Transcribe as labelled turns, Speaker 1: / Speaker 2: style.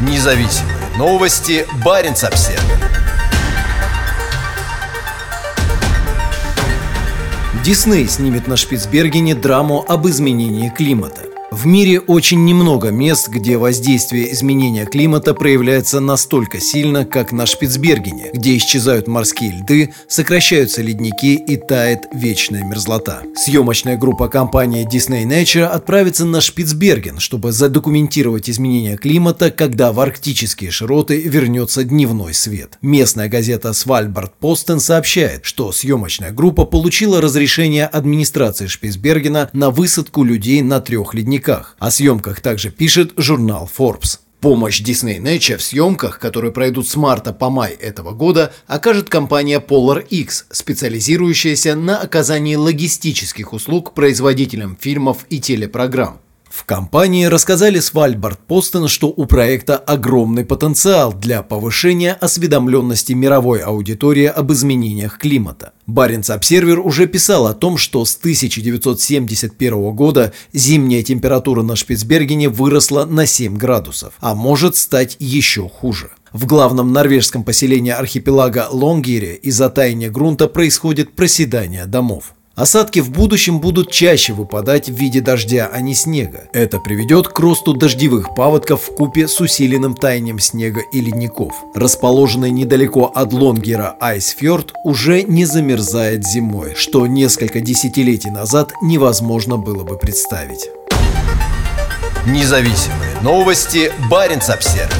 Speaker 1: Независимые новости. Барин обсерва
Speaker 2: Дисней снимет на Шпицбергене драму об изменении климата. В мире очень немного мест, где воздействие изменения климата проявляется настолько сильно, как на Шпицбергене, где исчезают морские льды, сокращаются ледники и тает вечная мерзлота. Съемочная группа компании Disney Nature отправится на Шпицберген, чтобы задокументировать изменения климата, когда в арктические широты вернется дневной свет. Местная газета Свальбард Постен сообщает, что съемочная группа получила разрешение администрации Шпицбергена на высадку людей на трех ледниках ледниках. О съемках также пишет журнал Forbes. Помощь Disney Nature в съемках, которые пройдут с марта по май этого года, окажет компания Polar X, специализирующаяся на оказании логистических услуг производителям фильмов и телепрограмм. В компании рассказали Свальбард Постен, что у проекта огромный потенциал для повышения осведомленности мировой аудитории об изменениях климата. Баренц Обсервер уже писал о том, что с 1971 года зимняя температура на Шпицбергене выросла на 7 градусов, а может стать еще хуже. В главном норвежском поселении архипелага Лонгире из-за таяния грунта происходит проседание домов. Осадки в будущем будут чаще выпадать в виде дождя, а не снега. Это приведет к росту дождевых паводков в купе с усиленным таянием снега и ледников. Расположенный недалеко от Лонгера Айсфьорд уже не замерзает зимой, что несколько десятилетий назад невозможно было бы представить.
Speaker 1: Независимые новости. Барин обсервис